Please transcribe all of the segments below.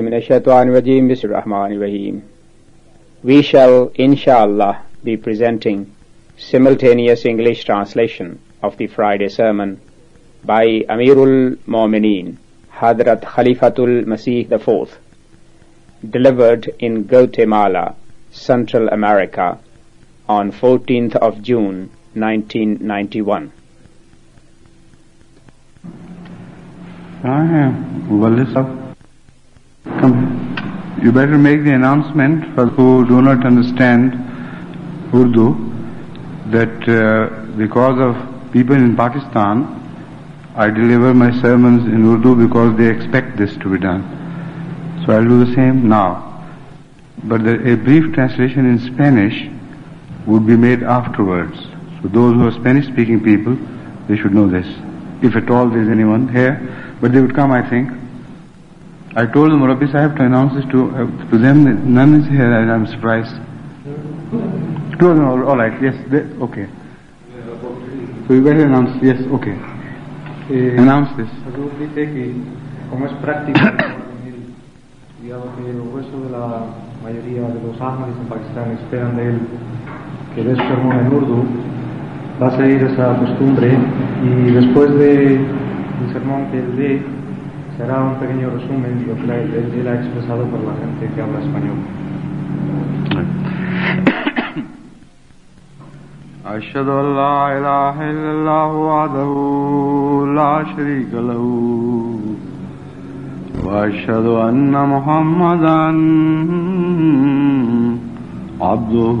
من الشيطان الرجيم بسم الرحمن الرحيم We shall, inshallah, be presenting simultaneous English translation of the Friday sermon by Amirul Mu'mineen, Hadrat Khalifatul Masih IV, delivered in Guatemala, Central America, on 14th of June 1991. I am Wallis Come, you better make the announcement for who do not understand Urdu that uh, because of people in Pakistan, I deliver my sermons in Urdu because they expect this to be done. So I'll do the same now. But the, a brief translation in Spanish would be made afterwards. So those who are Spanish speaking people, they should know this. If at all there is anyone here, but they would come I think. I told the Murabi Sahib to announce this to, uh, to them. None is here and I'm surprised. Two of them, all, right, yes, they, okay. So you better announce, yes, okay. Eh, Announce this. Jesús dice que, como es práctico, y dado que el grueso de la mayoría de los ahmadis en Pakistán esperan de él que dé su sermón en urdu, va a seguir esa costumbre y después de el sermón que él dé, será un pequeño resumen de lo que él, él ha expresado por la gente que habla español. أشهد أن لا إله إلا الله وحده لا شريك له وأشهد أن محمدا عبده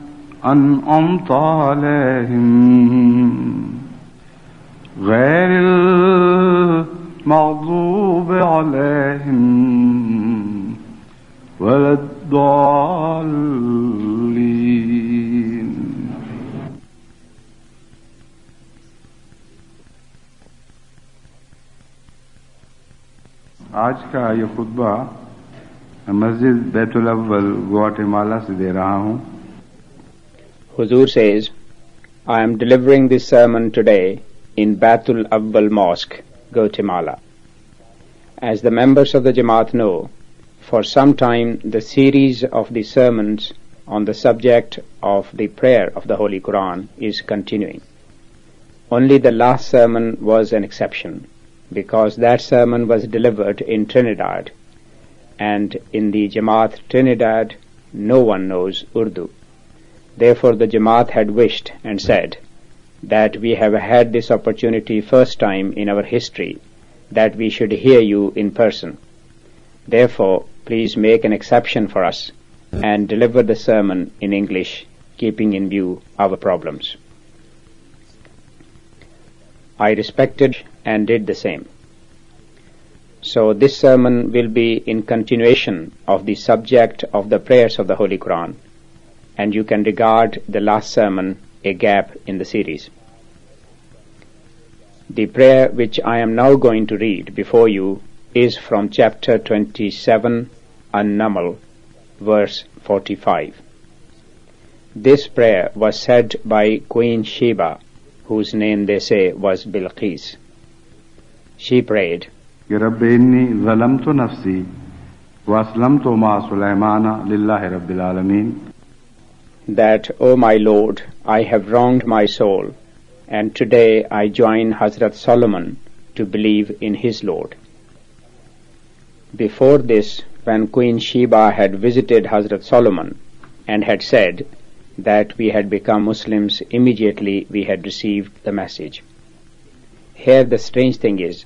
أنعمت عليهم غير المغضوب عليهم ولا الضالين آج کا یہ خطبہ مسجد بیت الاول گواٹے مالا سے دے رہا ہوں۔ Huzur says, I am delivering this sermon today in Baitul Awwal Mosque, Guatemala. As the members of the Jamaat know, for some time the series of the sermons on the subject of the prayer of the Holy Quran is continuing. Only the last sermon was an exception, because that sermon was delivered in Trinidad, and in the Jamaat Trinidad no one knows Urdu. Therefore the Jamaat had wished and said that we have had this opportunity first time in our history that we should hear you in person. Therefore, please make an exception for us and deliver the sermon in English, keeping in view our problems. I respected and did the same. So this sermon will be in continuation of the subject of the prayers of the Holy Quran, and you can regard the last sermon a gap in the series. The prayer which I am now going to read before you is from chapter 27, An-Naml, verse 45. This prayer was said by Queen Sheba, whose name they say was Bilqis. She prayed, that, O my Lord, I have wronged my soul, and today I join Hazrat Solomon to believe in his Lord. Before this, when Queen Sheba had visited Hazrat Solomon and had said that we had become Muslims immediately we had received the message. Here the strange thing is,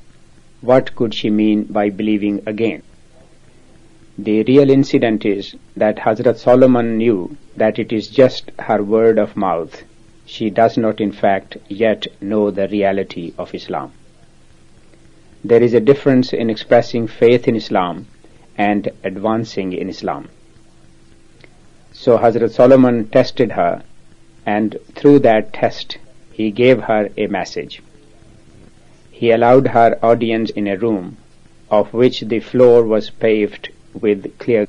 what could she mean by believing again? The real incident is that Hazrat Solomon knew that it is just her word of mouth. She does not in fact yet know the reality of Islam. There is a difference in expressing faith in Islam and advancing in Islam. So Hazrat Solomon tested her and through that test he gave her a message. He allowed her audience in a room of which the floor was paved with clear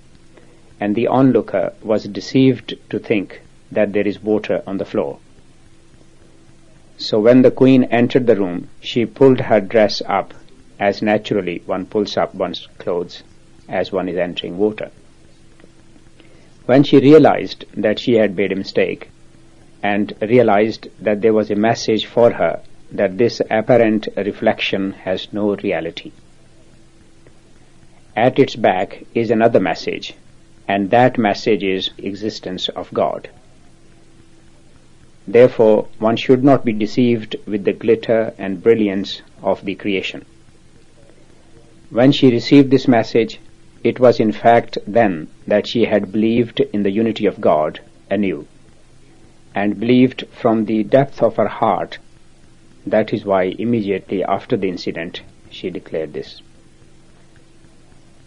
and the onlooker was deceived to think that there is water on the floor. So when the queen entered the room, she pulled her dress up as naturally one pulls up one's clothes as one is entering water. When she realized that she had made a mistake and realized that there was a message for her that this apparent reflection has no reality. At its back is another message, and that message is existence of God. Therefore, one should not be deceived with the glitter and brilliance of the creation. When she received this message, it was in fact then that she had believed in the unity of God anew, and believed from the depth of her heart. That is why immediately after the incident she declared this.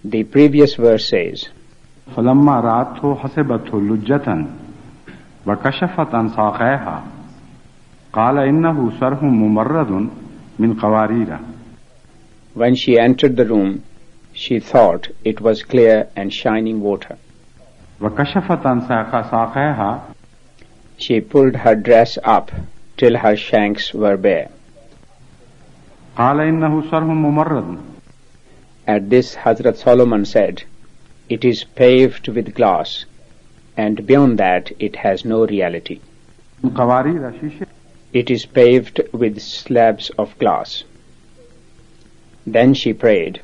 The previous verse says, فلما رأته حسبته لجة وكشفت عن ساقيها قال إنه صرح ممرد من قوارير When she entered the room, she thought it was clear and shining water. وكشفت عن ساق- ساقيها She pulled her dress up till her shanks were bare. قال إنه صرح ممرد At this Hazrat Solomon said, It is paved with glass, and beyond that it has no reality. من قوارير شيشة It is paved with slabs of glass. Then she prayed,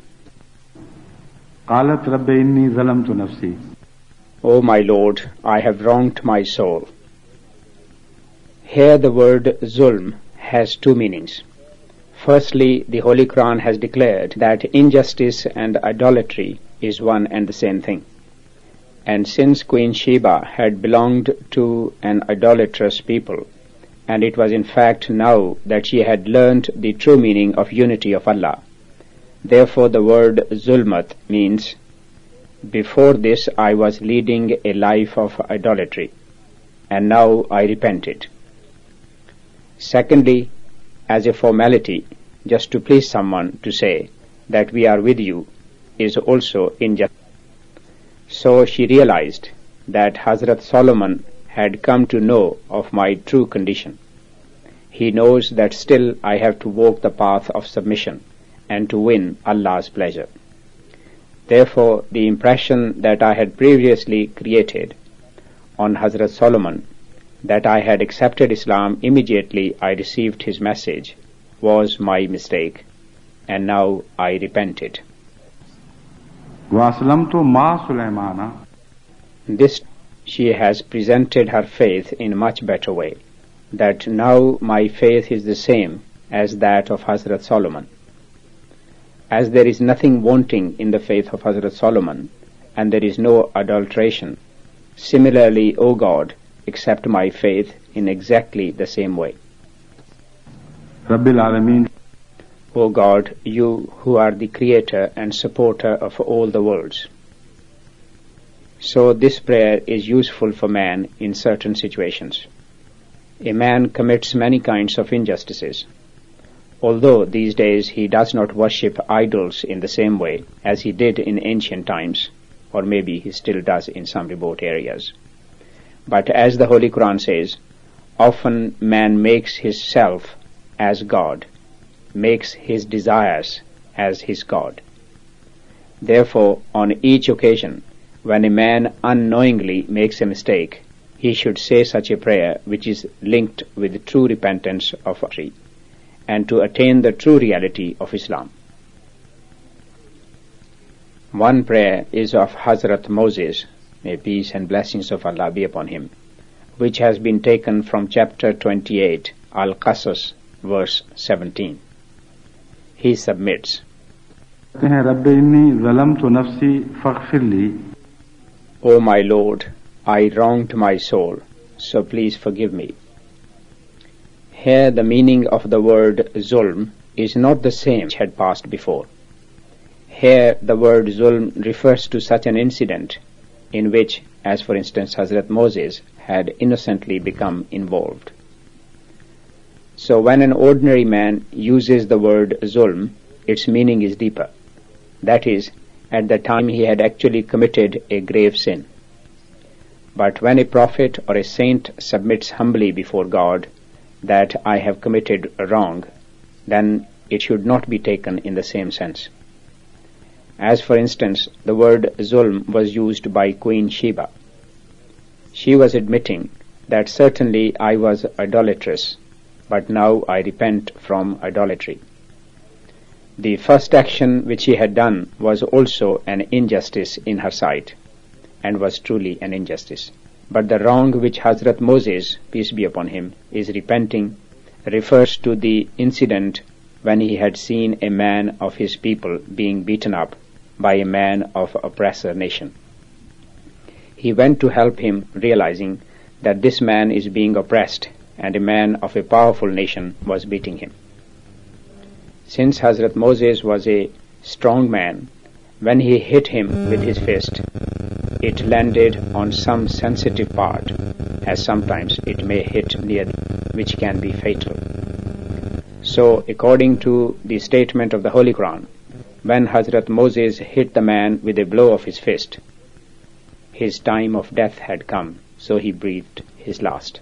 قالت رب إني ظلمت نفسي O my Lord, I have wronged my soul. Here the word zulm has two meanings. Firstly, the Holy Quran has declared that injustice and idolatry is one and the same thing. And since Queen Sheba had belonged to an idolatrous people, and it was in fact now that she had learnt the true meaning of unity of Allah, therefore the word zulmat means before this I was leading a life of idolatry, and now I repented. Secondly, as a formality, just to please someone to say that we are with you is also injustice. So she realized that Hazrat Solomon had come to know of my true condition. He knows that still I have to walk the path of submission and to win Allah's pleasure. Therefore, the impression that I had previously created on Hazrat Solomon that I had accepted Islam immediately I received his message was my mistake, and now I repent it. This she has presented her faith in a much better way, that now my faith is the same as that of Hazrat Solomon. As there is nothing wanting in the faith of Hazrat Solomon, and there is no adulteration, similarly, O God, accept my faith in exactly the same way. O God, you who are the creator and supporter of all the worlds. So this prayer is useful for man in certain situations. A man commits many kinds of injustices. Although these days he does not worship idols in the same way as he did in ancient times, or maybe he still does in some remote areas. But as the Holy Quran says, often man makes his self as God, makes his desires as his God. Therefore, on each occasion, when a man unknowingly makes a mistake, he should say such a prayer which is linked with true repentance of tree, and to attain the true reality of Islam. One prayer is of Hazrat Moses, may peace and blessings of Allah be upon him, which has been taken from chapter 28, Al-Qasas, verse 17. He submits, O my Lord, I wronged my soul, so please forgive me. Here the meaning of the word zulm is not the same which had passed before. Here the word zulm refers to such an incident in which, as for instance Hazrat Moses, had innocently become involved. So when an ordinary man uses the word zulm, its meaning is deeper. That is, at the time he had actually committed a grave sin. But when a prophet or a saint submits humbly before God that I have committed a wrong, then it should not be taken in the same sense. As for instance, the word zulm was used by Queen Sheba. She was admitting that certainly I was idolatrous, but now I repent from idolatry. The first action which she had done was also an injustice in her sight, and was truly an injustice. But the wrong which Hazrat Moses, peace be upon him, is repenting refers to the incident when he had seen a man of his people being beaten up by a man of oppressor nation. He went to help him realizing that this man is being oppressed and a man of a powerful nation was beating him. Since Hazrat Moses was a strong man, when he hit him with his fist, it landed on some sensitive part, as sometimes it may hit near, which can be fatal. So, according to the statement of the Holy Quran, when Hazrat Moses hit the man with a blow of his fist, his time of death had come, so he breathed his last.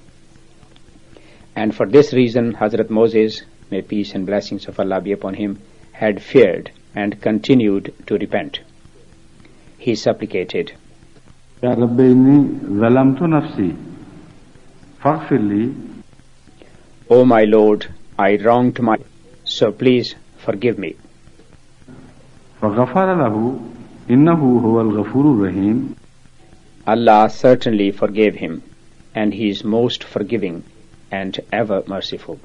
And for this reason, Hazrat Moses, may peace and blessings of Allah be upon him, had feared and continued to repent. He supplicated, inni zalamtu nafsi, faghfirli. O my Lord, I wronged my, so please forgive me. فغفر له إنه هو الغفور الرحيم Allah certainly forgave him, and he is most forgiving and ever merciful.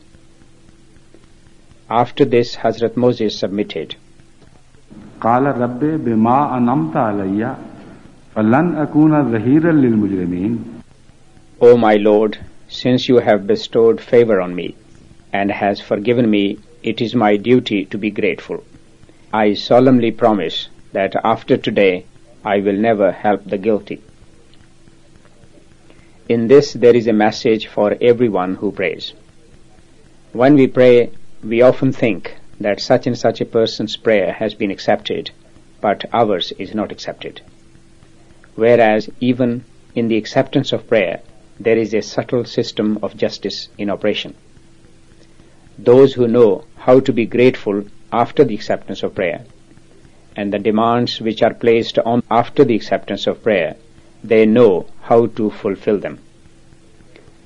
After this, Hazrat Moses submitted. قال رب بما أنمت علي فلن أكون ظهيرا للمجرمين O my Lord, since you have bestowed favor on me and has forgiven me, it is my duty to be grateful. I solemnly promise that after today I will never help the guilty. In this there is a message for everyone who prays. When we pray, we often think that such and such a person's prayer has been accepted, but ours is not accepted. Whereas even in the acceptance of prayer, there is a subtle system of justice in operation. Those who know how to be grateful after the acceptance of prayer and the demands which are placed on after the acceptance of prayer, they know how to fulfill them.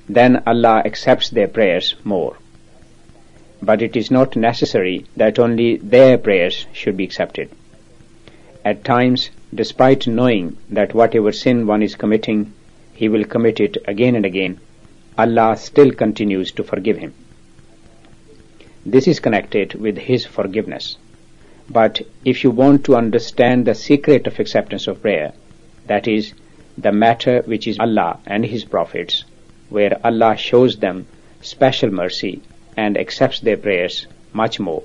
Then Allah accepts their prayers more but it is not necessary that only their prayers should be accepted. At times, despite knowing that whatever sin one is committing, he will commit it again and again, Allah still continues to forgive him. This is connected with His forgiveness. But if you want to understand the secret of acceptance of prayer, that is, the matter which is Allah and His prophets, where Allah shows them special mercy and accepts their prayers much more.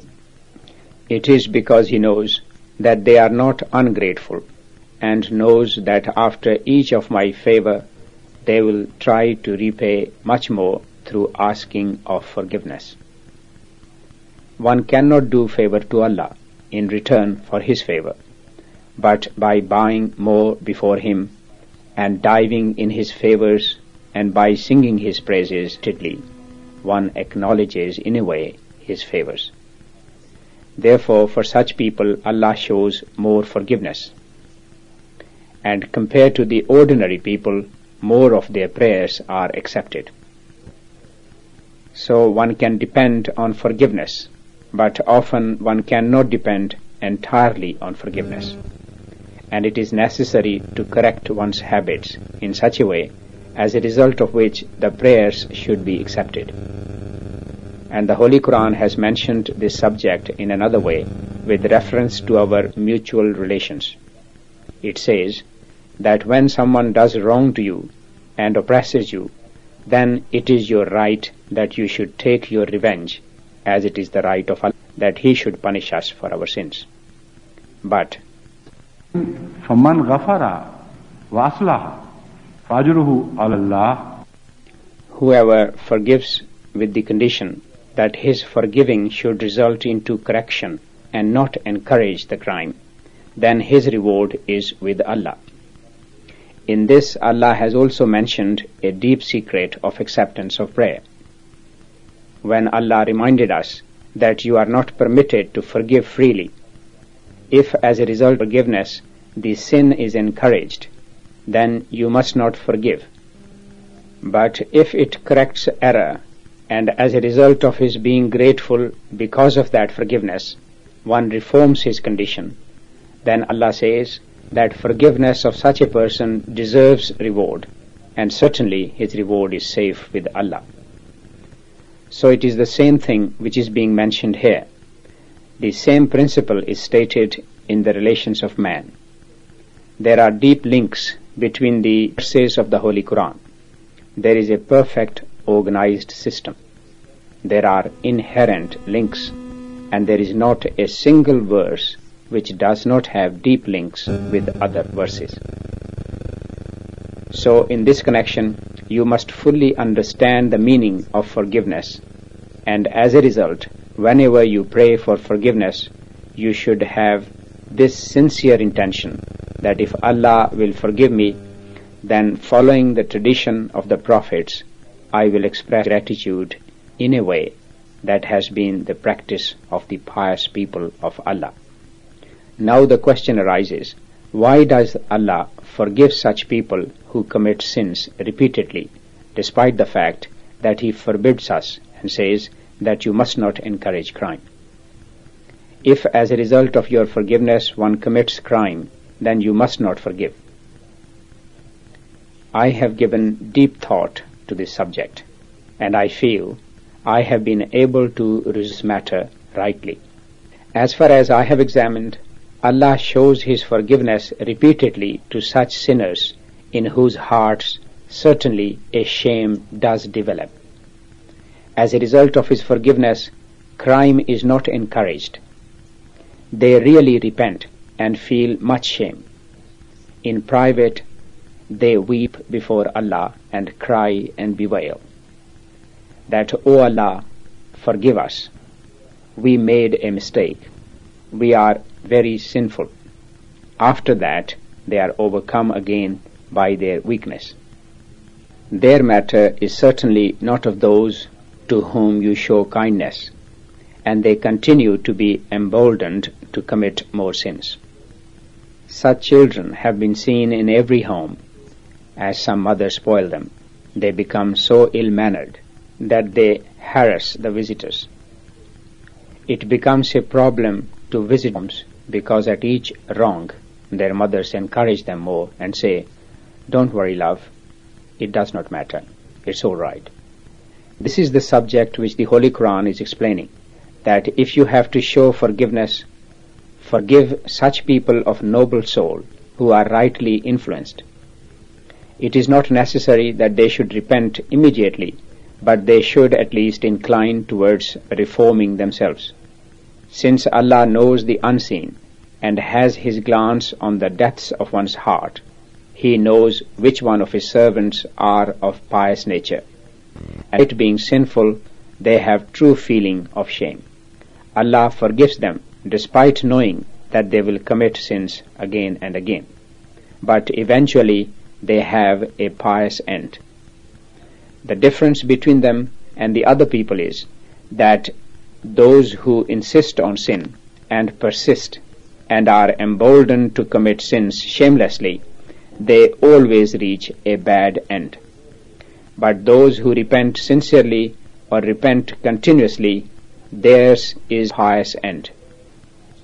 It is because he knows that they are not ungrateful and knows that after each of my favor they will try to repay much more through asking of forgiveness. One cannot do favor to Allah in return for his favor, but by buying more before him and diving in his favors and by singing his praises tidly one acknowledges in a way his favors. Therefore, for such people, Allah shows more forgiveness. And compared to the ordinary people, more of their prayers are accepted. So one can depend on forgiveness, but often one cannot depend entirely on forgiveness. and it is necessary to correct one's habits in such a way as a result of which the prayers should be accepted. And the Holy Quran has mentioned this subject in another way with reference to our mutual relations. It says that when someone does wrong to you and oppresses you, then it is your right that you should take your revenge, as it is the right of Allah that He should punish us for our sins. But فَمَنْ غَفَرَ وَأَصْلَحَ فَأَجْرُهُ عَلَى اللَّهِ whoever forgives with the condition that his forgiving should result into correction and not encourage the crime, then his reward is with Allah. In this, Allah has also mentioned a deep secret of acceptance of prayer. When Allah reminded us that you are not permitted to forgive freely, if as a result of forgiveness the sin is encouraged, then you must not forgive. But if it corrects error, and as a result of his being grateful because of that forgiveness, one reforms his condition, then Allah says that forgiveness of such a person deserves reward, and certainly his reward is safe with Allah. So it is the same thing which is being mentioned here. The same principle is stated in the relations of man. There are deep links between the verses of the Holy Quran. There is a perfect organized system. There are inherent links, and there is not a single verse which does not have deep links with other verses. So, in this connection, you must fully understand the meaning of forgiveness, and as a result, whenever you pray for forgiveness, you should have this sincere intention that if Allah will forgive me, then following the tradition of the prophets, I will express gratitude in a way that has been the practice of the pious people of Allah. Now the question arises, why does Allah forgive such people who commit sins repeatedly, despite the fact that He forbids us and says that you must not encourage crime? If as a result of your forgiveness one commits crime, then you must not forgive. I have given deep thought to this subject, and I feel I have been able to resolve matter rightly. As far as I have examined, Allah shows His forgiveness repeatedly to such sinners in whose hearts certainly a shame does develop. As a result of His forgiveness, crime is not encouraged. They really repent and feel much shame. In private, they weep before Allah and cry and bewail that, O Allah, forgive us. We made a mistake. We are very sinful. After that, they are overcome again by their weakness. Their matter is certainly not of those to whom you show kindness, and they continue to be emboldened to commit more sins. Such children have been seen in every home, as some mothers spoil them. They become so ill-mannered that they harass the visitors. It becomes a problem to visit homes because at each wrong their mothers encourage them more and say, Don't worry, love, it does not matter, it's all right. This is the subject which the Holy Quran is explaining, that if you have to show forgiveness, forgive such people of noble soul who are rightly influenced. It is not necessary that they should repent immediately, but they should at least incline towards reforming themselves. Since Allah knows the unseen and has His glance on the depths of one's heart, He knows which one of His servants are of pious nature. And it being sinful, they have true feeling of shame. Allah forgives them despite knowing that they will commit sins again and again. But eventually they have a pious end. The difference between them and the other people is that those who insist on sin and persist and are emboldened to commit sins shamelessly, they always reach a bad end. But those who repent sincerely or repent continuously, theirs is highest end.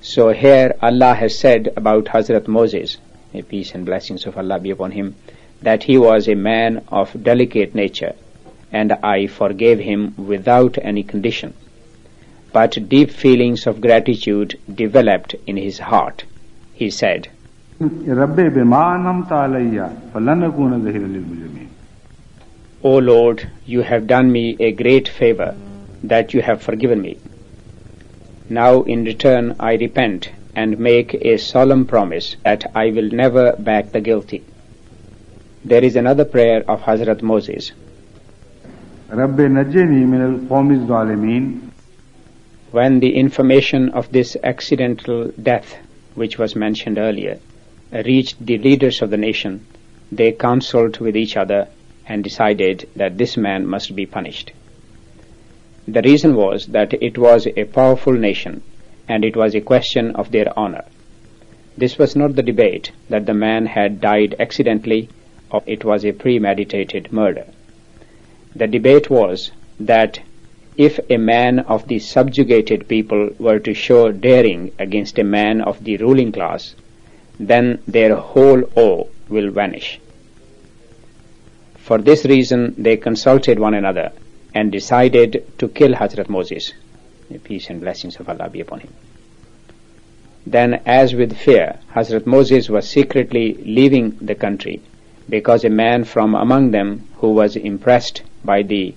So here Allah has said about Hazrat Moses may peace and blessings of Allah be upon him, that he was a man of delicate nature, and I forgave him without any condition. But deep feelings of gratitude developed in his heart. He said, O Lord, you have done me a great favor that you have forgiven me. Now in return I repent and make a solemn promise that I will never back the guilty. There is another prayer of Hazrat Moses. When the information of this accidental death, which was mentioned earlier, reached the leaders of the nation, they consulted with each other and decided that this man must be punished. The reason was that it was a powerful nation and it was a question of their honor. This was not the debate that the man had died accidentally or it was a premeditated murder. The debate was that if a man of the subjugated people were to show daring against a man of the ruling class, then their whole awe will vanish. For this reason, they consulted one another and decided to kill Hazrat Moses. May peace and blessings of Allah be upon him. Then, as with fear, Hazrat Moses was secretly leaving the country because a man from among them who was impressed by the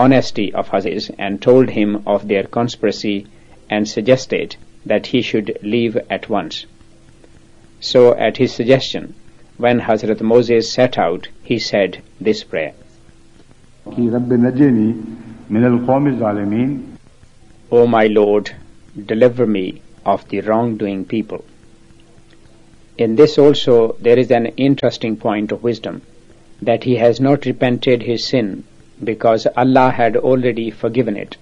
honesty of Hazrat and told him of their conspiracy and suggested that he should leave at once. So, at his suggestion, when Hazrat Moses set out, he said this prayer. O my Lord, deliver me of the wrongdoing people. In this also there is an interesting point of wisdom, that he has not repented his sin because Allah had already forgiven it.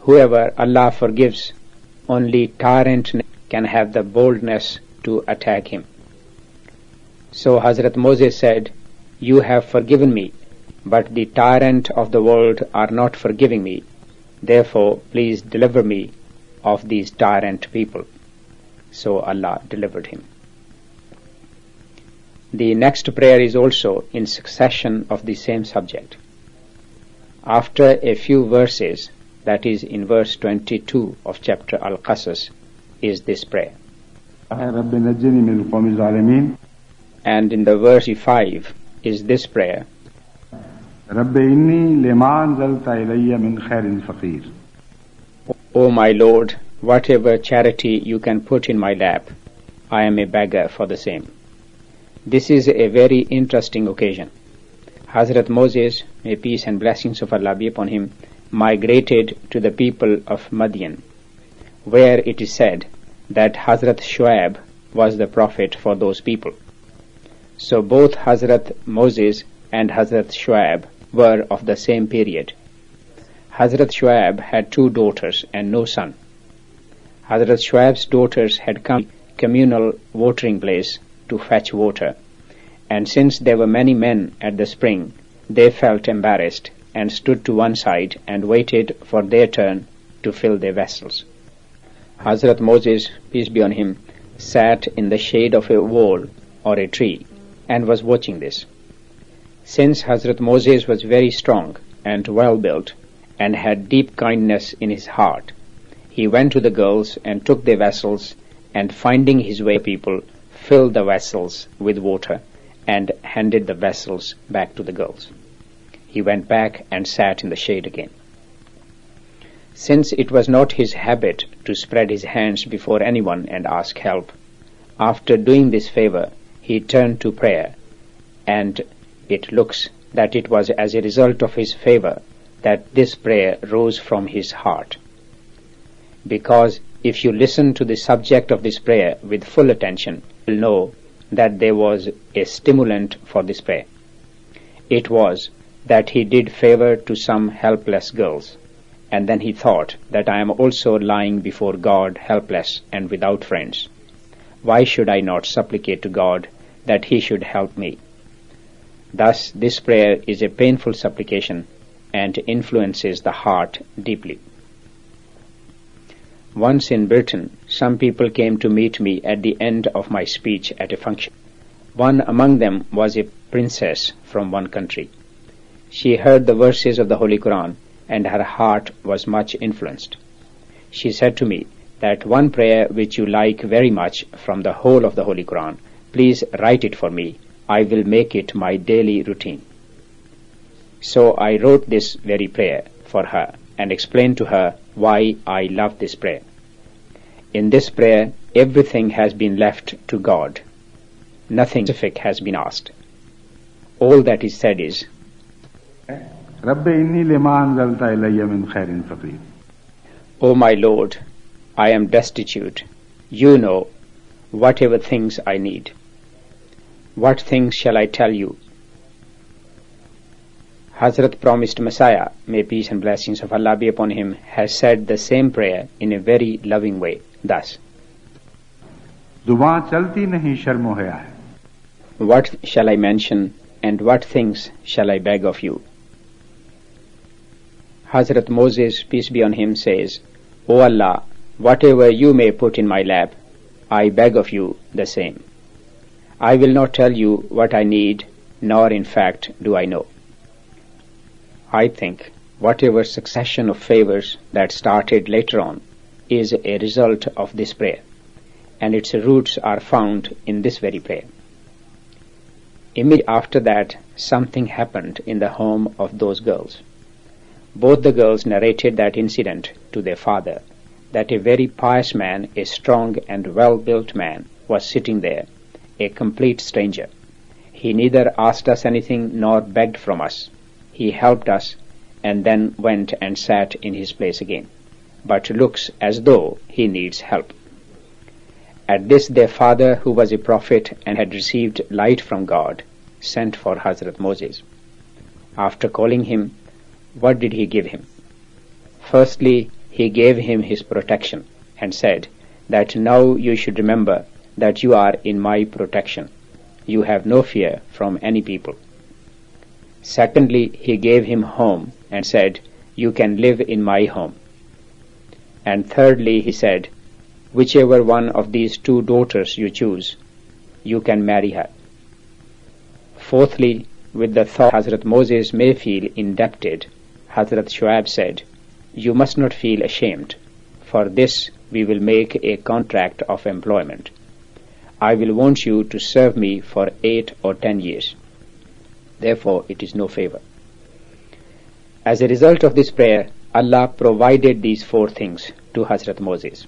Whoever Allah forgives, only tyrant can have the boldness to attack him. So Hazrat Moses said, You have forgiven me, but the tyrant of the world are not forgiving me. Therefore, please deliver me of these tyrant people. So Allah delivered him. The next prayer is also in succession of the same subject. After a few verses, that is in verse 22 of chapter Al-Qasas, is this prayer. And in the verse 5 is this prayer. O my Lord, whatever charity you can put in my lap, I am a beggar for the same. This is a very interesting occasion. Hazrat Moses, may peace and blessings of Allah be upon him, migrated to the people of Madian, where it is said that Hazrat Shuaib was the prophet for those people. So both Hazrat Moses and Hazrat Shuaib were of the same period. Hazrat Shuaib had two daughters and no son. Hazrat Shuaib's daughters had come to communal watering place to fetch water, and since there were many men at the spring, they felt embarrassed and stood to one side and waited for their turn to fill their vessels. Hazrat Moses, peace be on him, sat in the shade of a wall or a tree and was watching this. Since Hazrat Moses was very strong and well built and had deep kindness in his heart, he went to the girls and took their vessels and finding his way people filled the vessels with water and handed the vessels back to the girls. He went back and sat in the shade again. Since it was not his habit to spread his hands before anyone and ask help, after doing this favor, he turned to prayer and it looks that it was as a result of his favor that this prayer rose from his heart. Because if you listen to the subject of this prayer with full attention, you'll know that there was a stimulant for this prayer. It was that he did favor to some helpless girls, and then he thought that I am also lying before God helpless and without friends. Why should I not supplicate to God that he should help me? Thus, this prayer is a painful supplication and influences the heart deeply. Once in Britain, some people came to meet me at the end of my speech at a function. One among them was a princess from one country. She heard the verses of the Holy Quran and her heart was much influenced. She said to me that one prayer which you like very much from the whole of the Holy Quran, please write it for me. I will make it my daily routine. So I wrote this very prayer for her and explain to her why I love this prayer. In this prayer, everything has been left to God. Nothing specific has been asked. All that is said is, O my Lord, I am destitute. You know whatever things I need. What things shall I tell you Hazrat promised Messiah, may peace and blessings of Allah be upon him, has said the same prayer in a very loving way, thus. What shall I mention and what things shall I beg of you? Hazrat Moses, peace be on him, says, O Allah, whatever you may put in my lap, I beg of you the same. I will not tell you what I need, nor in fact do I know. I think whatever succession of favors that started later on is a result of this prayer, and its roots are found in this very prayer. Immediately after that, something happened in the home of those girls. Both the girls narrated that incident to their father, that a very pious man, a strong and well-built man, was sitting there, a complete stranger. He neither asked us anything nor begged from us. He helped us and then went and sat in his place again, but looks as though he needs help. At this their father, who was a prophet and had received light from God, sent for Hazrat Moses. After calling him, what did he give him? Firstly, he gave him his protection and said that now you should remember that you are in my protection. You have no fear from any people. Secondly, he gave him home and said, You can live in my home. And thirdly, he said, Whichever one of these two daughters you choose, you can marry her. Fourthly, with the thought Hazrat Moses may feel indebted, Hazrat Shuaib said, You must not feel ashamed. For this we will make a contract of employment. I will want you to serve me for eight or ten years. Therefore, it is no favor. As a result of this prayer, Allah provided these four things to Hazrat Moses.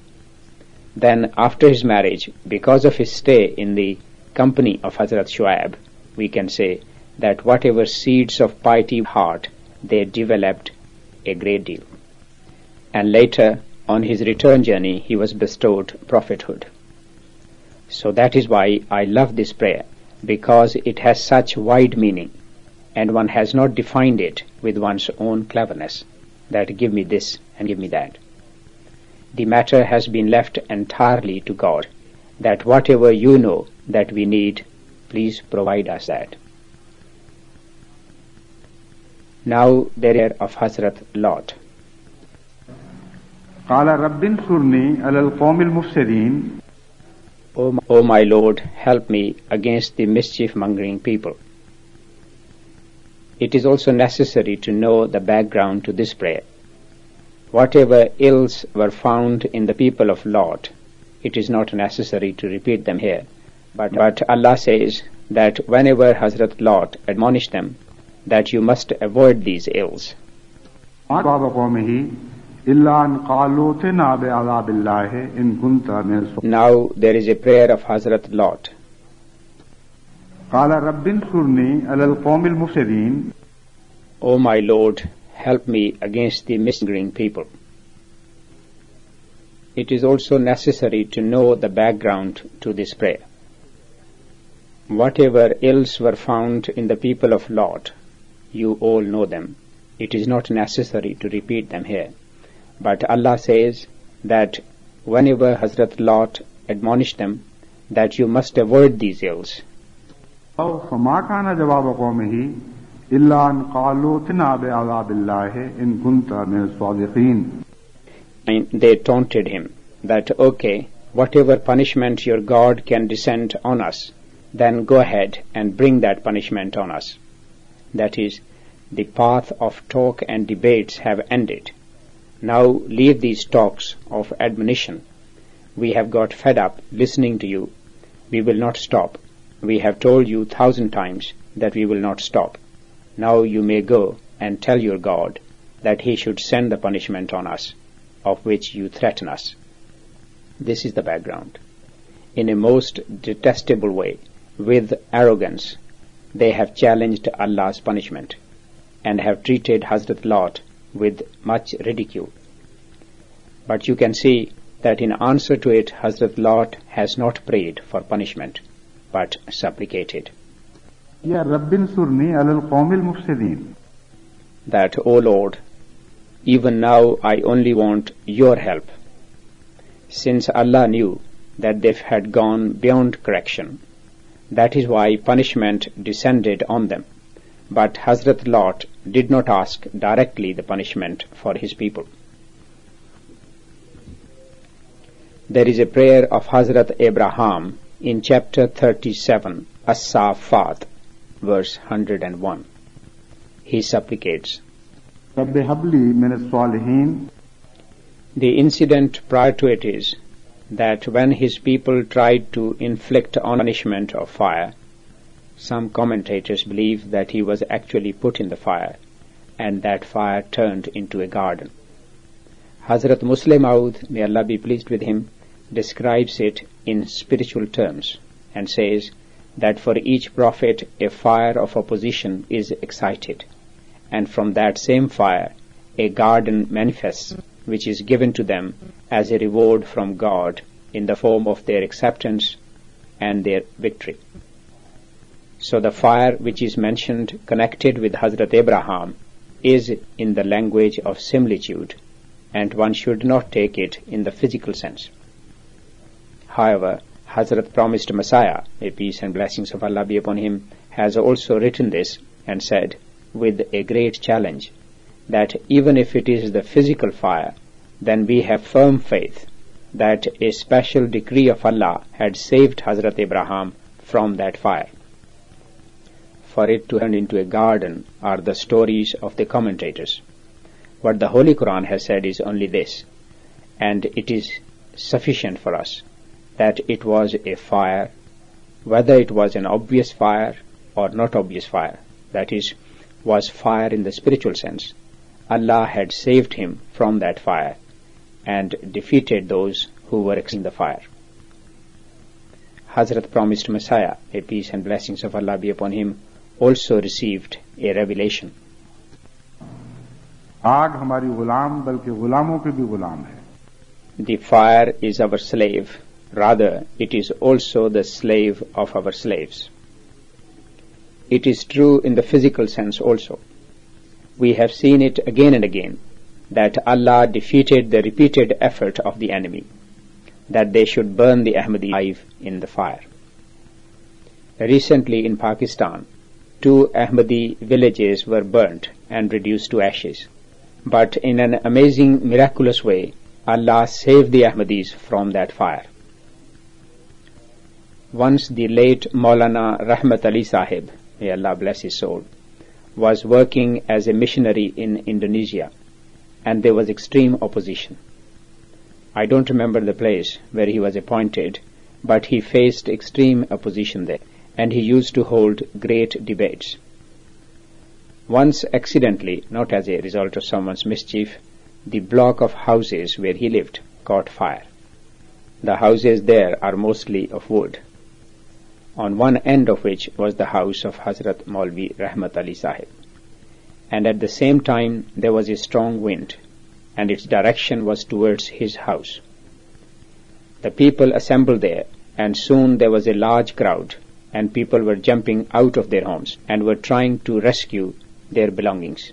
Then, after his marriage, because of his stay in the company of Hazrat Shuaib, we can say that whatever seeds of piety heart they developed a great deal. And later, on his return journey, he was bestowed prophethood. So that is why I love this prayer, because it has such wide meaning, and one has not defined it with one's own cleverness, that give me this and give me that. The matter has been left entirely to God, that whatever you know that we need, please provide us that. Now there are of Hazrat Lot. قال رب انصرني على القوم المفسدين O my, o my Lord, help me against the mischief-mongering people. it is also necessary to know the background to this prayer. Whatever ills were found in the people of Lot, it is not necessary to repeat them here. But, but Allah says that whenever Hazrat Lot admonished them, that you must avoid these ills. Now there is a prayer of Hazrat Lot. قال رب انصرني على القوم المفسدين O my Lord, help me against the misleading people. It is also necessary to know the background to this prayer. Whatever ills were found in the people of Lot, you all know them. It is not necessary to repeat them here. But Allah says that whenever Hazrat Lot admonished them, that you must avoid these ills. أو فما كان جواب قومه إلا أن قالوا ائتنا بعذاب الله إن كنت من الصادقين And they taunted him that, okay, whatever punishment your God can descend on us, then go ahead and bring that punishment on us. That is, the path of talk and debates have ended. Now leave these talks of admonition. We have got fed up listening to you. We will not stop. we have told you thousand times that we will not stop. Now you may go and tell your God that he should send the punishment on us, of which you threaten us. This is the background. In a most detestable way, with arrogance, they have challenged Allah's punishment and have treated Hazrat Lot with much ridicule. But you can see that in answer to it, Hazrat Lot has not prayed for punishment, but supplicated. Ya Rabbin surni alal qawmil mufsidin. That, O Lord, even now I only want your help. Since Allah knew that they had gone beyond correction, that is why punishment descended on them. But Hazrat Lot did not ask directly the punishment for his people. There is a prayer of Hazrat Abraham in chapter 37, As-Safat, verse 101. He supplicates, Rabbi habli min salihin The incident prior to it is that when his people tried to inflict punishment of fire, some commentators believe that he was actually put in the fire and that fire turned into a garden. Hazrat Musleh Maud, may Allah be pleased with him, describes it in spiritual terms and says that for each prophet a fire of opposition is excited and from that same fire a garden manifests which is given to them as a reward from God in the form of their acceptance and their victory. So the fire which is mentioned connected with Hazrat Abraham is in the language of similitude and one should not take it in the physical sense. However, Hazrat promised Messiah, may peace and blessings of Allah be upon him, has also written this and said with a great challenge that even if it is the physical fire, then we have firm faith that a special decree of Allah had saved Hazrat Abraham from that fire. For it to turn into a garden are the stories of the commentators. What the Holy Quran has said is only this, and it is sufficient for us that it was a fire, whether it was an obvious fire or not obvious fire, that is, was fire in the spiritual sense. Allah had saved him from that fire and defeated those who were in the fire. Hazrat promised Messiah, may peace and blessings of Allah be upon him, also received a revelation. आग हमारी गुलाम बल्कि गुलामों के भी गुलाम है The fire is our slave, rather it is also the slave of our slaves. It is true in the physical sense also. We have seen it again and again that Allah defeated the repeated effort of the enemy, that they should burn the Ahmadi alive in the fire. Recently in Pakistan, two Ahmadi villages were burnt and reduced to ashes. But in an amazing, miraculous way, Allah saved the Ahmadis from that fire. Once the late Maulana Rahmat Ali Sahib, may Allah bless his soul, was working as a missionary in Indonesia, and there was extreme opposition. I don't remember the place where he was appointed, but he faced extreme opposition there, and he used to hold great debates. Once accidentally, not as a result of someone's mischief, the block of houses where he lived caught fire. The houses there are mostly of wood, on one end of which was the house of Hazrat Maulvi Rahmat Ali Sahib. And at the same time there was a strong wind, and its direction was towards his house. The people assembled there, and soon there was a large crowd, and people were jumping out of their homes and were trying to rescue their belongings.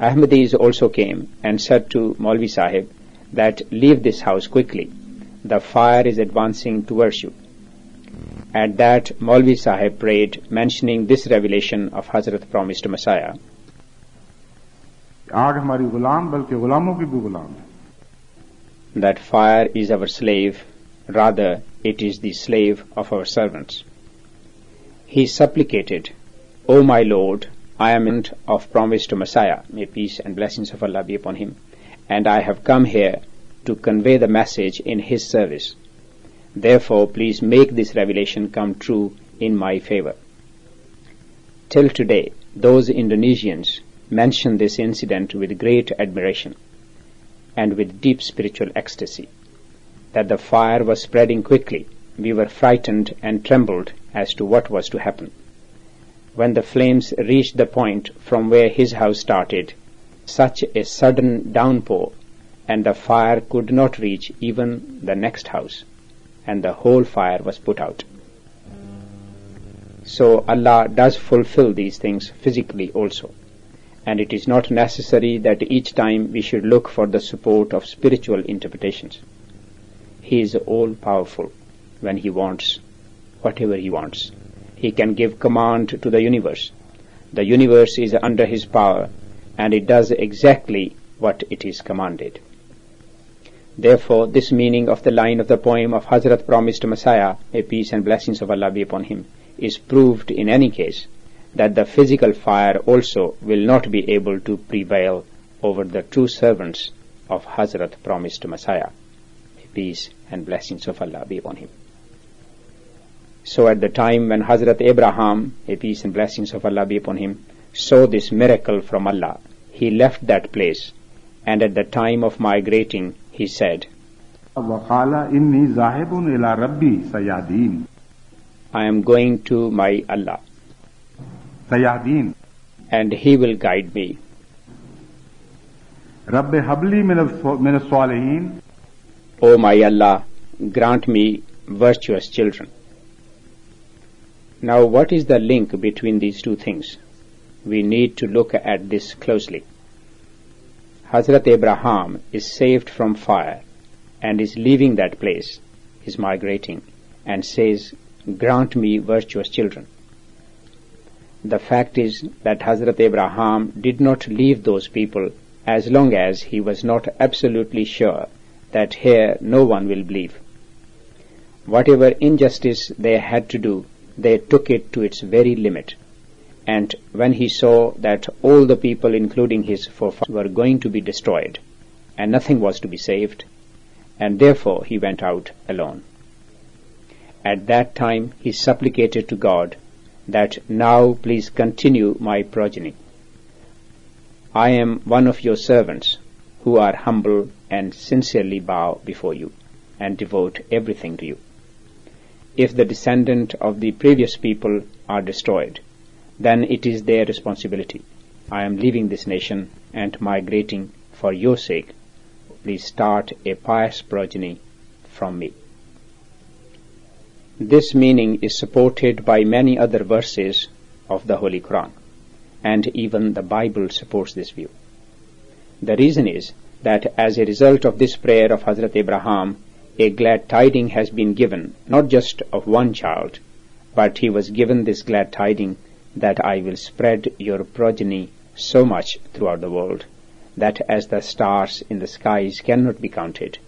Ahmadis also came and said to Maulvi Sahib that leave this house quickly. The fire is advancing towards you. At that, Maulvi Sahib prayed, mentioning this revelation of Hazrat promised Messiah. आग हमारी गुलाम बल्कि गुलामों की भी गुलाम है that fire is our slave, rather it is the slave of our servants. He supplicated, O my Lord, I am in of promised Messiah, may peace and blessings of Allah be upon him, and I have come here to convey the message in his service. Therefore, please make this revelation come true in my favor. Till today, those Indonesians mention this incident with great admiration and with deep spiritual ecstasy. That the fire was spreading quickly, we were frightened and trembled as to what was to happen. When the flames reached the point from where his house started, such a sudden downpour, and the fire could not reach even the next house, and the whole fire was put out. So Allah does fulfill these things physically also. And it is not necessary that each time we should look for the support of spiritual interpretations. He is all powerful when He wants whatever He wants. He can give command to the universe. The universe is under His power and it does exactly what it is commanded. Therefore, this meaning of the line of the poem of Hazrat promised Messiah, a peace and blessings of Allah be upon him, is proved in any case that the physical fire also will not be able to prevail over the true servants of Hazrat promised Messiah. A peace and blessings of Allah be upon him. So at the time when Hazrat Abraham, a peace and blessings of Allah be upon him, saw this miracle from Allah, he left that place and at the time of migrating he said, I am going to my Allah. Sayadin. And He will guide me. Rabbi habli min salihin. O my Allah, grant me virtuous children. Now what is the link between these two things? We need to look at this closely. Hazrat Abraham is saved from fire and is leaving that place, is migrating, and says, grant me virtuous children. The fact is that Hazrat Abraham did not leave those people as long as he was not absolutely sure that here no one will believe. Whatever injustice they had to do, they took it to its very limit. And when he saw that all the people, including his forefathers, were going to be destroyed, and nothing was to be saved, and therefore he went out alone. At that time he supplicated to God that now please continue my progeny. I am one of your servants who are humble and sincerely bow before you and devote everything to you. If the descendant of the previous people are destroyed, then it is their responsibility. I am leaving this nation and migrating for your sake. Please start a pious progeny from me. This meaning is supported by many other verses of the Holy Quran, and even the Bible supports this view. The reason is that as a result of this prayer of Hazrat Abraham, a glad tiding has been given, not just of one child, but he was given this glad tiding that I will spread your progeny so much throughout the world that as the stars in the skies cannot be counted,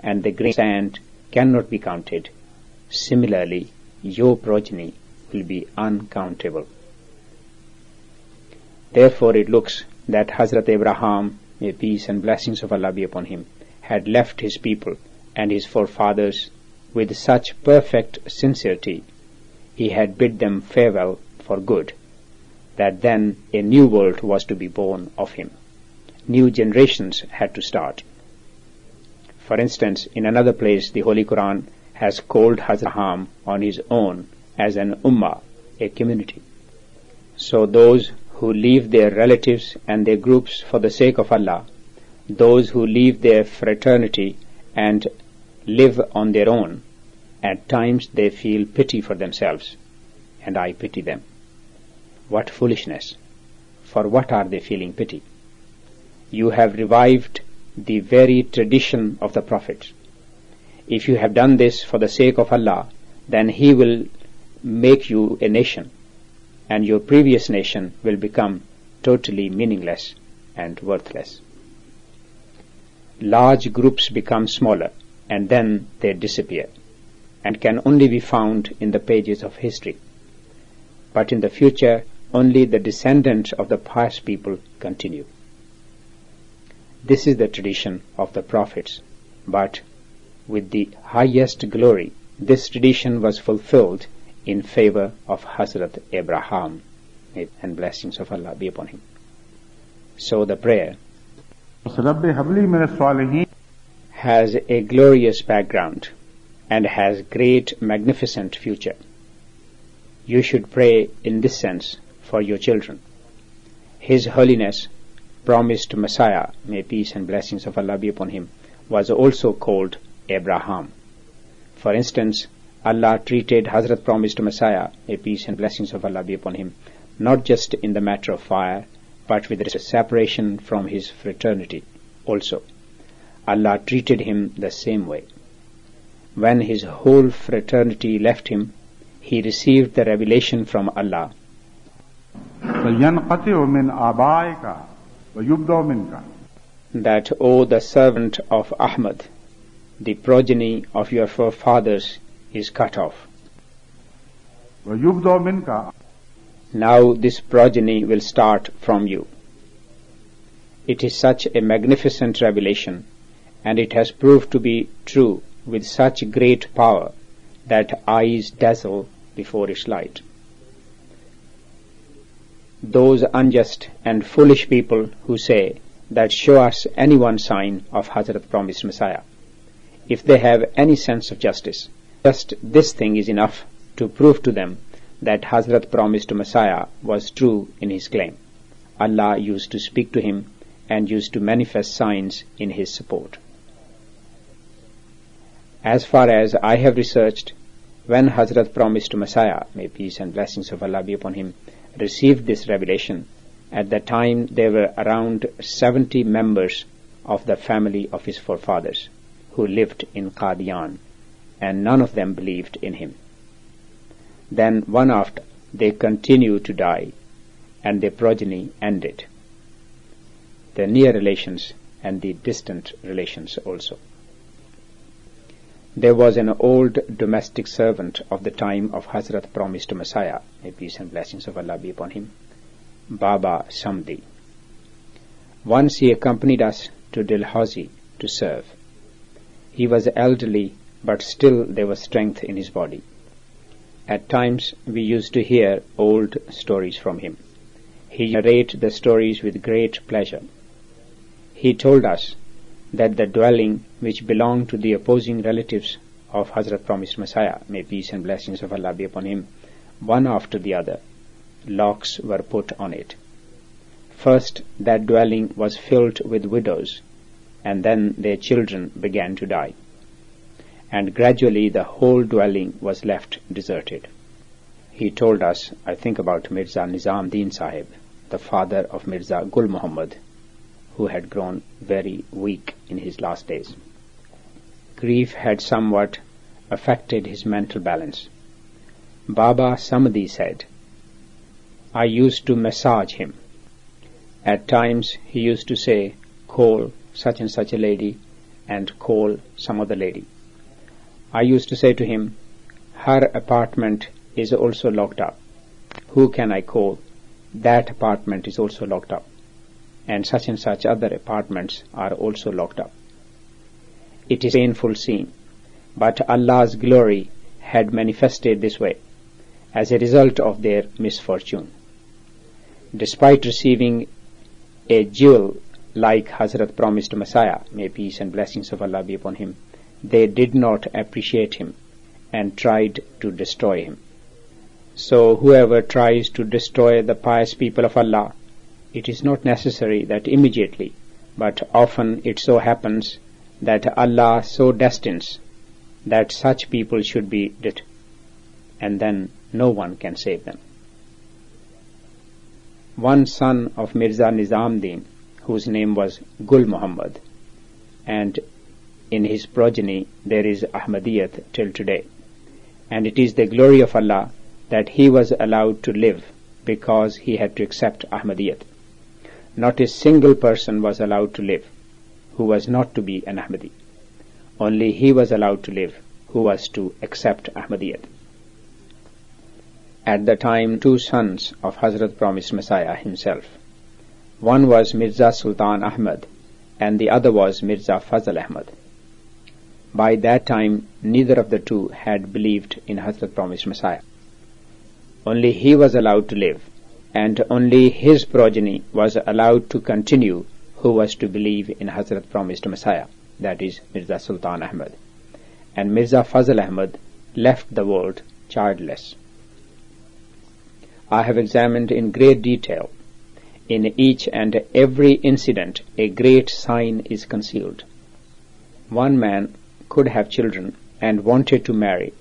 and the grain sand cannot be counted, Similarly, your progeny will be uncountable. Therefore it looks that Hazrat Abraham, may peace and blessings of Allah be upon him, had left his people and his forefathers with such perfect sincerity, he had bid them farewell for good, that then a new world was to be born of him. New generations had to start. For instance, in another place, the Holy Quran has called Hazrat on his own as an ummah, a community. So those who leave their relatives and their groups for the sake of Allah, those who leave their fraternity and live on their own, at times they feel pity for themselves, and I pity them. What foolishness! For what are they feeling pity? You have revived the very tradition of the prophets if you have done this for the sake of Allah, then He will make you a nation, and your previous nation will become totally meaningless and worthless. large groups become smaller and then they disappear and can only be found in the pages of history. But in the future, only the descendants of the pious people continue. This is the tradition of the prophets, but with the highest glory, this tradition was fulfilled in favor of Hazrat Abraham, and blessings of Allah be upon him. So the prayer has a glorious background and has great magnificent future. You should pray in this sense for your children. His Holiness promised Messiah, may peace and blessings of Allah be upon him, was also called Abraham. For instance, Allah treated Hazrat promised Messiah, may peace and blessings of Allah be upon him, not just in the matter of fire, but with separation from his fraternity also. Allah treated him the same way. When his whole fraternity left him, he received the revelation from Allah. That, O the servant of Ahmad, the progeny of your forefathers is cut off. Now this progeny will start from you. It is such a magnificent revelation, and it has proved to be true with such great power that eyes dazzle before its light. Those unjust and foolish people who say that show us any one sign of Hazrat promised Messiah. If they have any sense of justice, just this thing is enough to prove to them that Hazrat promised to Messiah was true in his claim. Allah used to speak to him and used to manifest signs in his support. As far as I have researched, when Hazrat promised to Messiah, may peace and blessings of Allah be upon him, received this revelation, at that time there were around 70 members of the family of his forefathers who lived in Qadian, and none of them believed in him. Then one after they continued to die, and their progeny ended. The near relations and the distant relations also. There was an old domestic servant of the time of Hazrat promised Messiah, may peace and blessings of Allah be upon him, Baba Samdi. Once he accompanied us to Dalhousie to serve. He was elderly, but still there was strength in his body. At times we used to hear old stories from him. He narrated the stories with great pleasure. He told us that the dwelling which belonged to the opposing relatives of Hazrat Promised Messiah, may peace and blessings of Allah be upon him, one after the other, locks were put on it. First, that dwelling was filled with widows, and then their children began to die and gradually the whole dwelling was left deserted. He told us, I think about Mirza Nizam Din Sahib, the father of Mirza Gul Muhammad, who had grown very weak in his last days. Grief had somewhat affected his mental balance. Baba Samdi said, I used to massage him. At times he used to say, call such and such a lady and call some other lady. I used to say to him, her apartment is also locked up. Who can I call? That apartment is also locked up. And such and such other apartments are also locked up. It is a painful scene, but Allah's glory had manifested this way as a result of their misfortune. Despite receiving a jewel like Hazrat promised Messiah, may peace and blessings of Allah be upon him, they did not appreciate him and tried to destroy him. So whoever tries to destroy the pious people of Allah, it is not necessary that immediately, but often it so happens that Allah so destines that such people should be dead, and then no one can save them. One son of Mirza Nizamdin, whose name was Gul Muhammad, and in his progeny there is Ahmadiyat till today. And it is the glory of Allah that he was allowed to live because he had to accept Ahmadiyat. Not a single person was allowed to live who was not to be an Ahmadi. Only he was allowed to live who was to accept Ahmadiyyat. At the time, two sons of Hazrat promised Messiah himself. One was Mirza Sultan Ahmad and the other was Mirza Fazal Ahmad. By that time, neither of the two had believed in Hazrat promised Messiah. Only he was allowed to live, and only his progeny was allowed to continue who was to believe in Hazrat promised Messiah, that is Mirza Sultan Ahmad. And Mirza Fazl Ahmad left the world childless. I have examined in great detail. In each and every incident, a great sign is concealed. One man could have children and wanted to marry,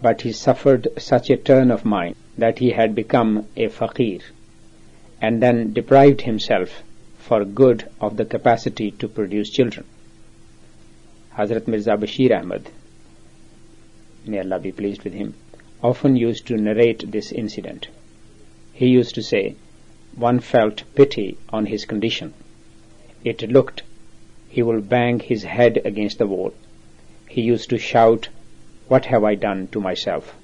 but he suffered such a turn of mind that he had become a fakir and then deprived himself for good of the capacity to produce children. Hazrat Mirza Bashir Ahmad, may Allah be pleased with him, often used to narrate this incident. He used to say, one felt pity on his condition. It looked he will bang his head against the wall. He used to shout, What have I done to myself?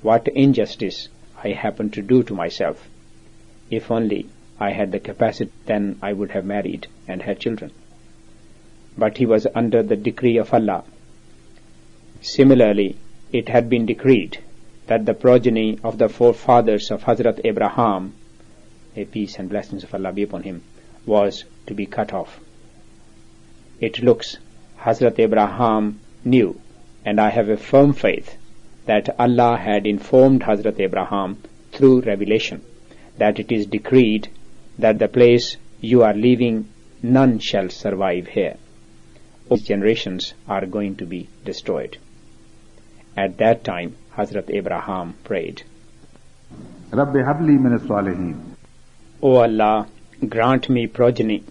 What injustice I happen to do to myself. If only I had the capacity, then I would have married and had children. But he was under the decree of Allah. Similarly, it had been decreed that the progeny of the forefathers of Hazrat Abraham, peace and blessings of Allah be upon him, was to be cut off. It looks Hazrat Abraham knew, and I have a firm faith that Allah had informed Hazrat Abraham through revelation that it is decreed that the place you are leaving none shall survive here. All generations are going to be destroyed. At that time, Hazrat Abraham prayed, Rabbi habli min salihin. O Allah, grant me progeny,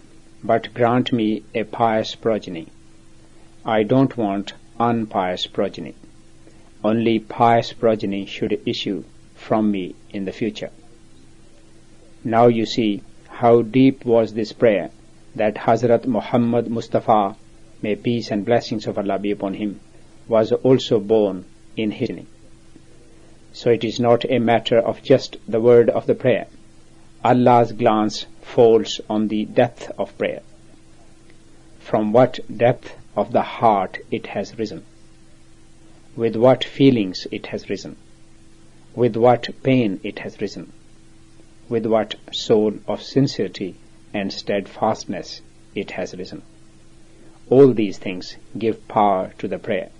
but grant me a pious progeny. I don't want unpious progeny. Only pious progeny should issue from me in the future. Now you see how deep was this prayer that Hazrat Muhammad Mustafa, may peace and blessings of Allah be upon him, was also born in his. name. So it is not a matter of just the word of the prayer. Allah's glance falls on the depth of prayer. From what depth of the heart it has risen, with what feelings it has risen, with what pain it has risen, with what soul of sincerity and steadfastness it has risen. All these things give power to the prayer.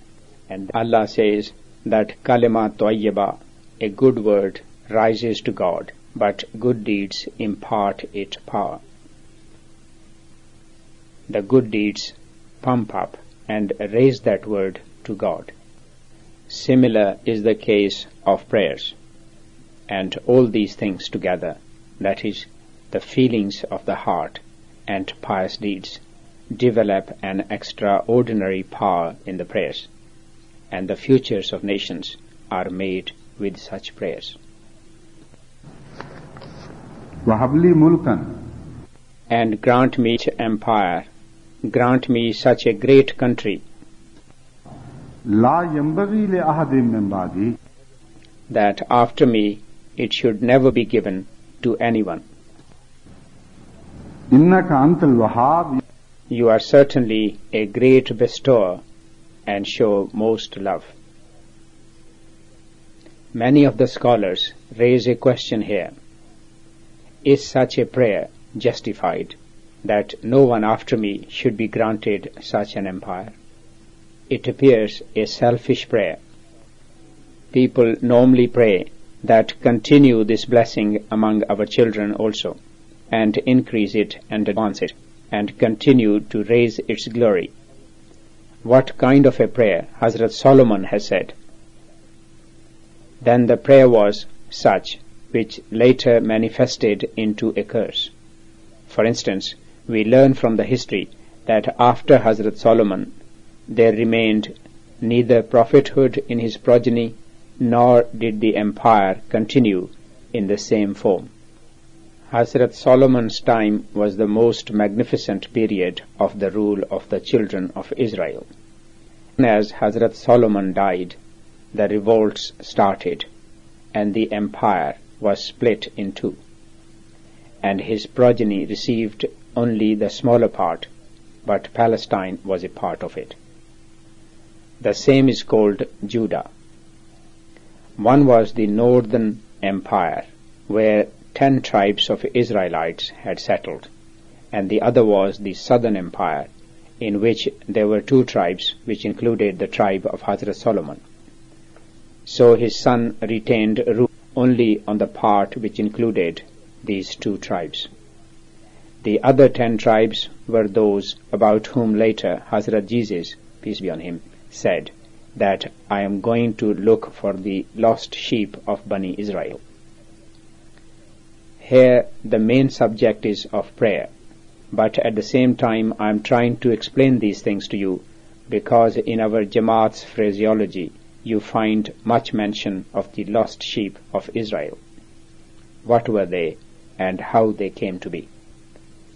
And Allah says that kalima tayyibah, a good word, rises to God, but good deeds impart it power. The good deeds pump up and raise that word to God. Similar is the case of prayers. And all these things together, that is, the feelings of the heart and pious deeds, develop an extraordinary power in the prayers. And the futures of nations are made with such prayers. Wahabli mulkan. And grant me empire grant me such a great country that after me it should never be given to anyone. Innaka antal wahab. You are certainly a great bestower and show most love. Many of the scholars raise a question here. Is such a prayer justified that no one after me should be granted such an empire? It appears a selfish prayer. People normally pray that continue this blessing among our children also, and increase it and advance it, and continue to raise its glory. What kind of a prayer Hazrat Solomon has said? Then the prayer was such which later manifested into a curse. For instance, we learn from the history that after Hazrat Solomon there remained neither prophethood in his progeny nor did the empire continue in the same form. Hazrat Solomon's time was the most magnificent period of the rule of the children of Israel. As Hazrat Solomon died, the revolts started and the empire was split in two. And his progeny received only the smaller part, but Palestine was a part of it. The same is called Judah. One was the northern empire, where ten tribes of Israelites had settled, and the other was the southern empire, in which there were two tribes, which included the tribe of Hazrat Solomon. So his son retained rule only on the part which included these two tribes. The other ten tribes were those about whom later Hazrat Jesus, peace be on him, said that I am going to look for the lost sheep of Bani Israel. Here the main subject is of prayer, but at the same time I am trying to explain these things to you because in our Jamaat's phraseology you find much mention of the lost sheep of Israel. What were they and how they came to be?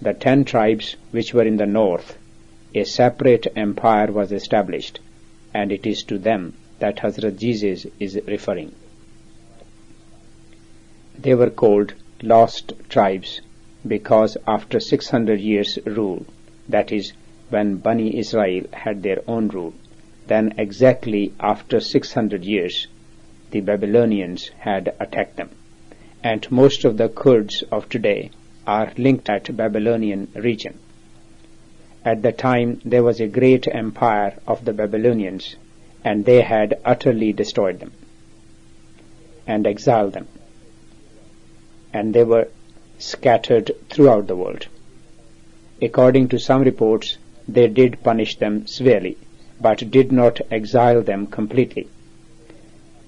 The ten tribes which were in the north, a separate empire was established and it is to them that Hazrat Jesus is referring. They were called lost tribes because after 600 years rule, that is, when Bani Israel had their own rule, then exactly after 600 years, the Babylonians had attacked them. And most of the Kurds of today are linked at Babylonian region. At the time, there was a great empire of the Babylonians, and they had utterly destroyed them and exiled them. And they were scattered throughout the world. According to some reports, they did punish them severely, but did not exile them completely.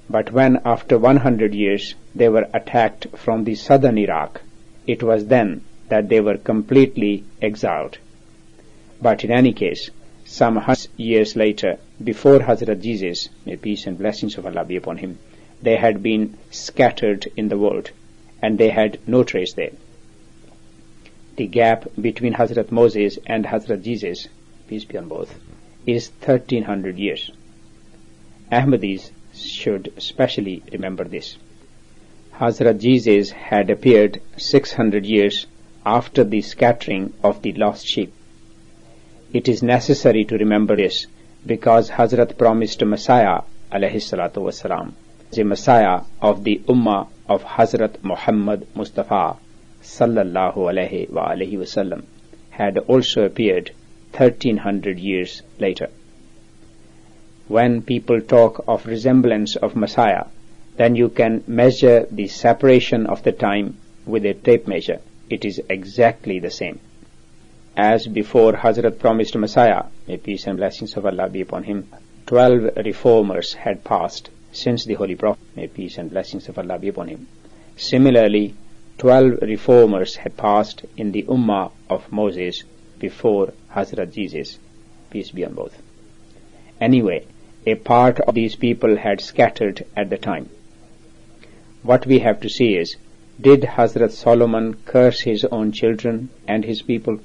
But when after 100 years they were attacked from the southern Iraq, it was then that they were completely exiled. But in any case, some hundred years later, before Hazrat Jesus, may peace and blessings of Allah be upon him, they had been scattered in the world, and they had no trace there. The gap between Hazrat Moses and Hazrat Jesus, peace be on both, is 1300 years. Ahmadis should specially remember this. Hazrat Jesus had appeared 600 years after the scattering of the lost sheep. It is necessary to remember this because Hazrat promised Messiah alayhi salatu wasalam, the Messiah of the Ummah of Hazrat Muhammad Mustafa sallallahu alayhi wa alayhi wasallam had also appeared 1300 years later. When people talk of resemblance of Messiah, then you can measure the separation of the time with a tape measure. It is exactly the same as before Hazrat promised Messiah, may peace and blessings of Allah be upon him, twelve reformers had passed since the Holy Prophet, may peace and blessings of Allah be upon him. Similarly, twelve reformers had passed in the Ummah of Moses before Hazrat Jesus, peace be on both. Anyway, a part of these people had scattered at the time. What we have to see is, did Hazrat Solomon curse his own children and his people?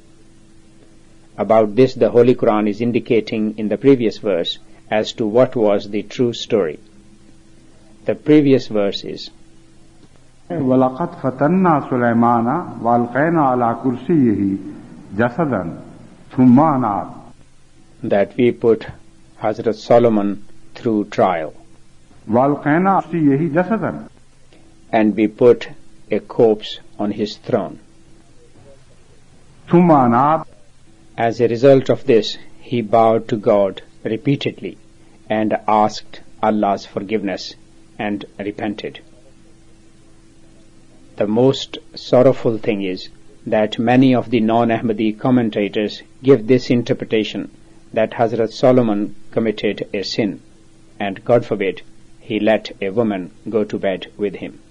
About this the Holy Quran is indicating in the previous verse as to what was the true story. The previous verse is وَلَقَدْ فَتَنَّا سُلَيْمَانَ وَأَلْقَيْنَا عَلَى كُرْسِيِّهِ جَسَدًا ثُمَّ أَنَابَ that we put Hazrat Solomon through trial وَأَلْقَيْنَا كُرْسِيِّهِ جَسَدًا and we put a corpse on his throne. ثُمَّ أَنَابَ as a result of this, he bowed to God repeatedly and asked Allah's forgiveness and repented. The most sorrowful thing is that many of the non-Ahmadi commentators give this interpretation that Hazrat Solomon committed a sin and God forbid he let a woman go to bed with him.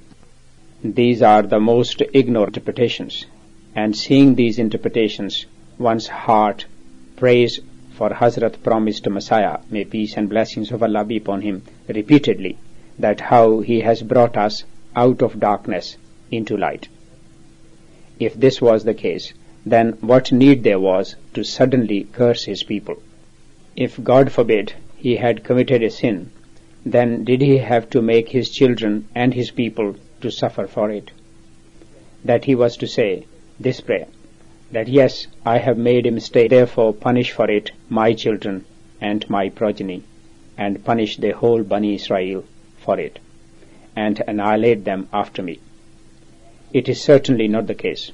These are the most ignorant interpretations and seeing these interpretations one's heart prays for Hazrat promised Messiah, may peace and blessings of Allah be upon him, repeatedly, that how he has brought us out of darkness into light. If this was the case, then what need there was to suddenly curse his people? If, God forbid, he had committed a sin, then did he have to make his children and his people to suffer for it? That he was to say, this prayer, that yes, I have made a mistake, therefore punish for it my children and my progeny, and punish the whole Bani Israel for it, and annihilate them after me. It is certainly not the case.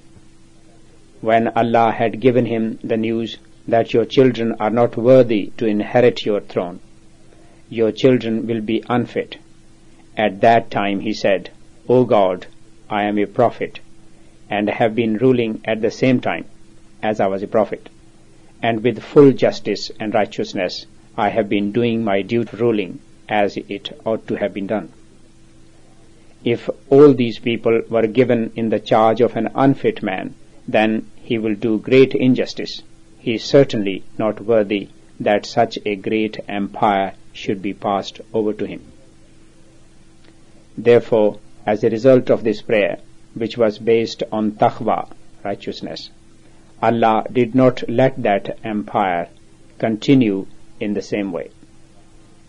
When Allah had given him the news that your children are not worthy to inherit your throne, your children will be unfit. At that time he said, O God, I am a prophet, and have been ruling at the same time as I was a prophet, and with full justice and righteousness I have been doing my due ruling as it ought to have been done. If all these people were given in the charge of an unfit man, then he will do great injustice. He is certainly not worthy that such a great empire should be passed over to him. Therefore, as a result of this prayer, which was based on taqwa, righteousness, Allah did not let that empire continue in the same way.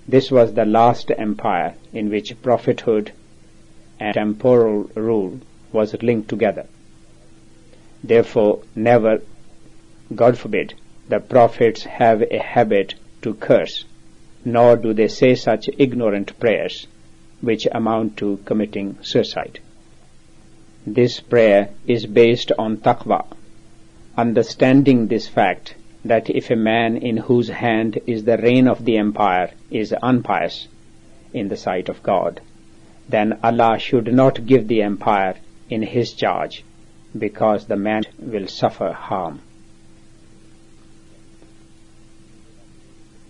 This was the last empire in which prophethood and temporal rule was linked together. Therefore, never, God forbid, the prophets have a habit to curse, nor do they say such ignorant prayers which amount to committing suicide. This prayer is based on taqwa. Understanding this fact that if a man in whose hand is the reign of the empire is unpious in the sight of God, then Allah should not give the empire in his charge because the man will suffer harm.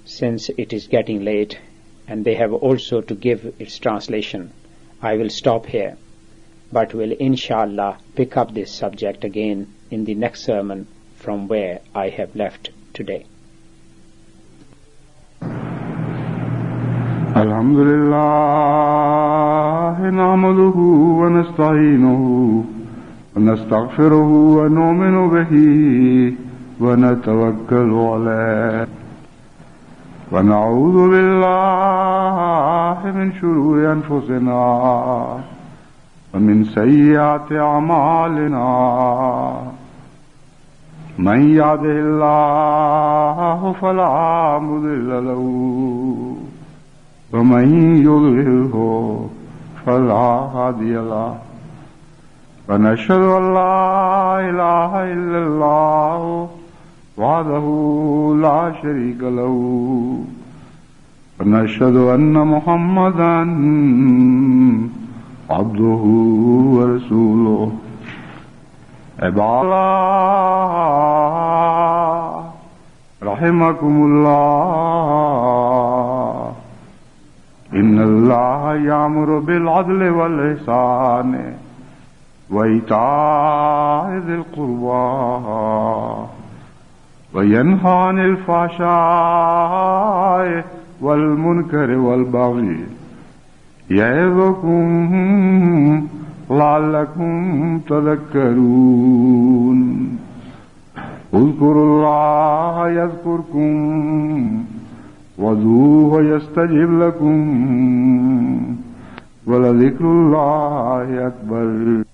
Since it is getting late and they have also to give its translation, I will stop here, but will inshallah pick up this subject again in the next sermon from where I have left today. الحمد لله نعمده ونستعينه ونستغفره ونؤمن به ونتوكل عليه ونعوذ بالله من شرور أنفسنا ومن سيئات أعمالنا من يهده الله فلا مضل له ومن يضلله فلا هادي له ونشهد أن لا إله إلا الله وحده لا شريك له ونشهد أن محمدا عبده ورسوله. عباد الله رحمكم الله. إن الله يأمر بالعدل والإحسان وإيتاء ذي القربى وينهى عن الفحشاء والمنكر والبغي. يعظكم لعلكم تذكرون. اذكروا الله يذكركم وذوه يستجب لكم ولذكر الله أكبر.